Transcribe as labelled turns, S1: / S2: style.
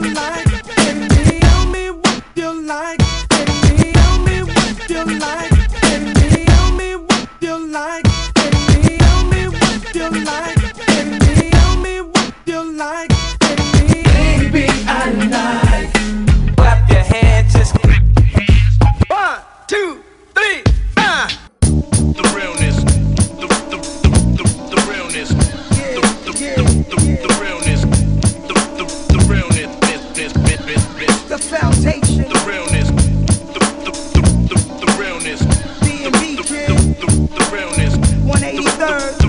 S1: like, baby, tell me what you like, baby, tell me what you like. 183rd.